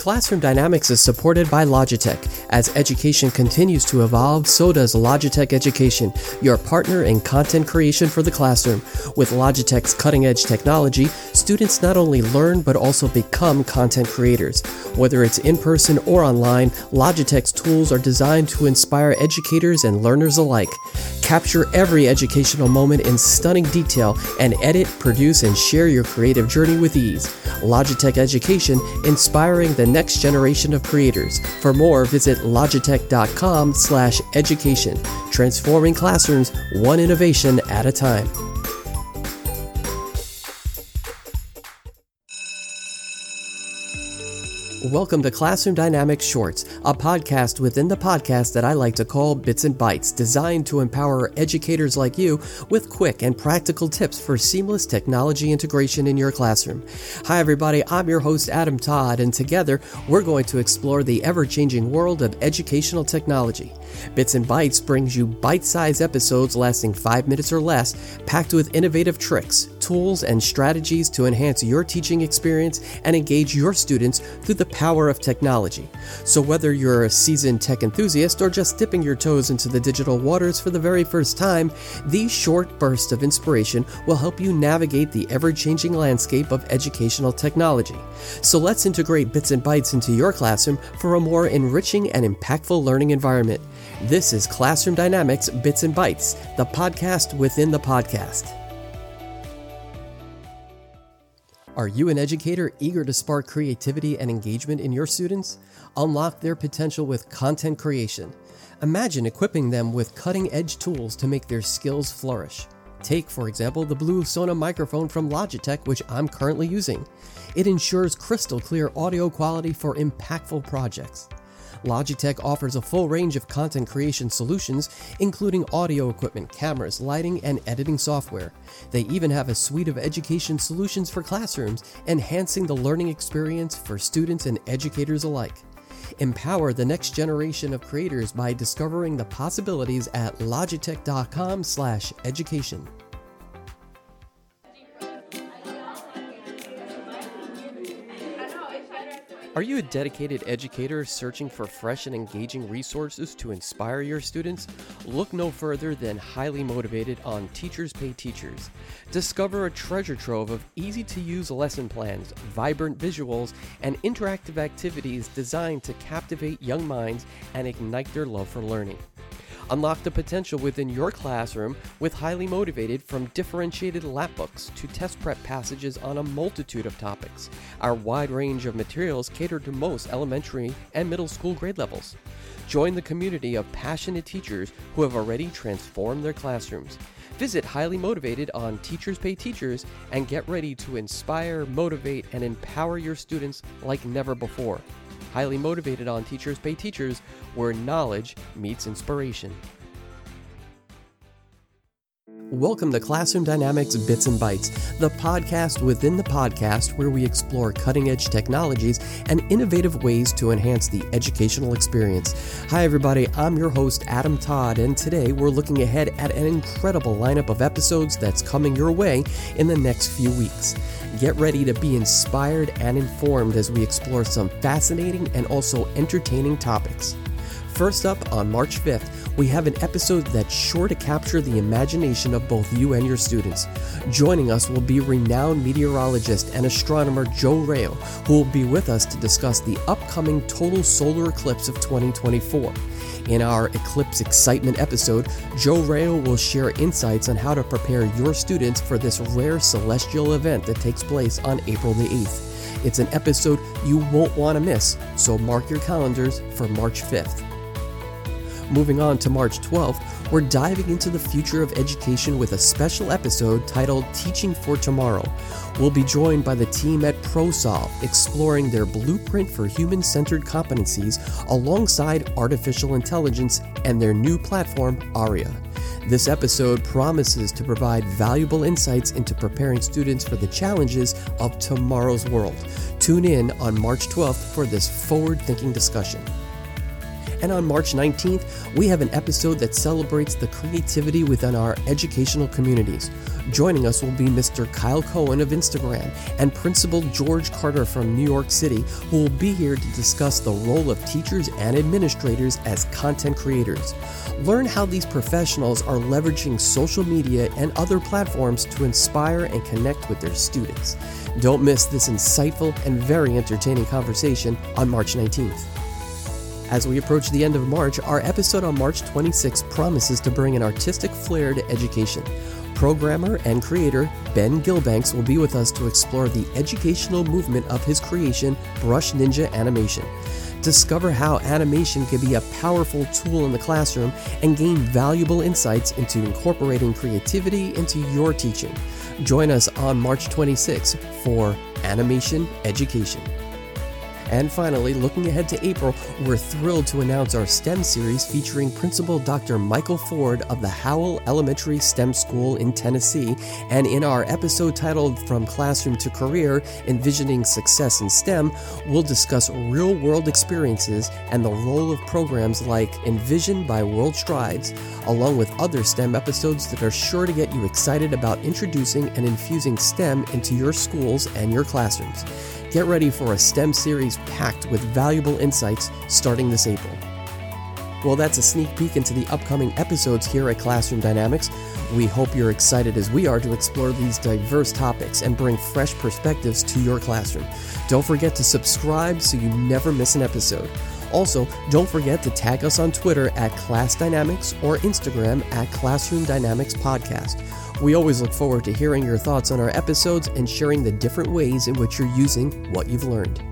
Classroom Dynamics is supported by Logitech. As education continues to evolve, so does Logitech Education, your partner in content creation for the classroom. With Logitech's cutting edge technology, students not only learn but also become content creators. Whether it's in person or online, Logitech's tools are designed to inspire educators and learners alike. Capture every educational moment in stunning detail and edit, produce, and share your creative journey with ease. Logitech Education, inspiring the next generation of creators. For more, visit logitech.com/education, transforming classrooms one innovation at a time. Welcome to Classroom Dynamics Shorts, a podcast within the podcast that I like to call Bits and Bytes, designed to empower educators like you with quick and practical tips for seamless technology integration in your classroom. Hi, everybody, I'm your host, Adam Todd, and together we're going to explore the ever changing world of educational technology. Bits and Bytes brings you bite sized episodes lasting five minutes or less, packed with innovative tricks, tools, and strategies to enhance your teaching experience and engage your students through the power of technology. So, whether you're a seasoned tech enthusiast or just dipping your toes into the digital waters for the very first time, these short bursts of inspiration will help you navigate the ever changing landscape of educational technology. So, let's integrate Bits and Bytes into your classroom for a more enriching and impactful learning environment. This is Classroom Dynamics Bits and Bytes, the podcast within the podcast. Are you an educator eager to spark creativity and engagement in your students? Unlock their potential with content creation. Imagine equipping them with cutting edge tools to make their skills flourish. Take, for example, the Blue Sona microphone from Logitech, which I'm currently using. It ensures crystal clear audio quality for impactful projects. Logitech offers a full range of content creation solutions, including audio equipment, cameras, lighting, and editing software. They even have a suite of education solutions for classrooms, enhancing the learning experience for students and educators alike. Empower the next generation of creators by discovering the possibilities at logitech.com/education. Are you a dedicated educator searching for fresh and engaging resources to inspire your students? Look no further than Highly Motivated on Teachers Pay Teachers. Discover a treasure trove of easy to use lesson plans, vibrant visuals, and interactive activities designed to captivate young minds and ignite their love for learning. Unlock the potential within your classroom with Highly Motivated from differentiated lap books to test prep passages on a multitude of topics. Our wide range of materials cater to most elementary and middle school grade levels. Join the community of passionate teachers who have already transformed their classrooms. Visit Highly Motivated on Teachers Pay Teachers and get ready to inspire, motivate, and empower your students like never before highly motivated on Teachers Pay Teachers, where knowledge meets inspiration. Welcome to Classroom Dynamics Bits and Bytes, the podcast within the podcast where we explore cutting edge technologies and innovative ways to enhance the educational experience. Hi, everybody, I'm your host, Adam Todd, and today we're looking ahead at an incredible lineup of episodes that's coming your way in the next few weeks. Get ready to be inspired and informed as we explore some fascinating and also entertaining topics. First up, on March 5th, we have an episode that's sure to capture the imagination of both you and your students. Joining us will be renowned meteorologist and astronomer Joe Rao, who will be with us to discuss the upcoming total solar eclipse of 2024. In our Eclipse Excitement episode, Joe Rao will share insights on how to prepare your students for this rare celestial event that takes place on April the 8th. It's an episode you won't want to miss, so mark your calendars for March 5th. Moving on to March 12th, we're diving into the future of education with a special episode titled Teaching for Tomorrow. We'll be joined by the team at ProSolve, exploring their blueprint for human centered competencies alongside artificial intelligence and their new platform, ARIA. This episode promises to provide valuable insights into preparing students for the challenges of tomorrow's world. Tune in on March 12th for this forward thinking discussion. And on March 19th, we have an episode that celebrates the creativity within our educational communities. Joining us will be Mr. Kyle Cohen of Instagram and Principal George Carter from New York City, who will be here to discuss the role of teachers and administrators as content creators. Learn how these professionals are leveraging social media and other platforms to inspire and connect with their students. Don't miss this insightful and very entertaining conversation on March 19th. As we approach the end of March, our episode on March 26 promises to bring an artistic flair to education. Programmer and creator Ben Gillbanks will be with us to explore the educational movement of his creation, Brush Ninja Animation. Discover how animation can be a powerful tool in the classroom and gain valuable insights into incorporating creativity into your teaching. Join us on March 26 for Animation Education. And finally, looking ahead to April, we're thrilled to announce our STEM series featuring Principal Dr. Michael Ford of the Howell Elementary STEM School in Tennessee. And in our episode titled From Classroom to Career Envisioning Success in STEM, we'll discuss real world experiences and the role of programs like Envision by World Strides, along with other STEM episodes that are sure to get you excited about introducing and infusing STEM into your schools and your classrooms. Get ready for a STEM series packed with valuable insights starting this April. Well, that's a sneak peek into the upcoming episodes here at Classroom Dynamics. We hope you're excited as we are to explore these diverse topics and bring fresh perspectives to your classroom. Don't forget to subscribe so you never miss an episode. Also, don't forget to tag us on Twitter at Class Dynamics or Instagram at Classroom Dynamics Podcast. We always look forward to hearing your thoughts on our episodes and sharing the different ways in which you're using what you've learned.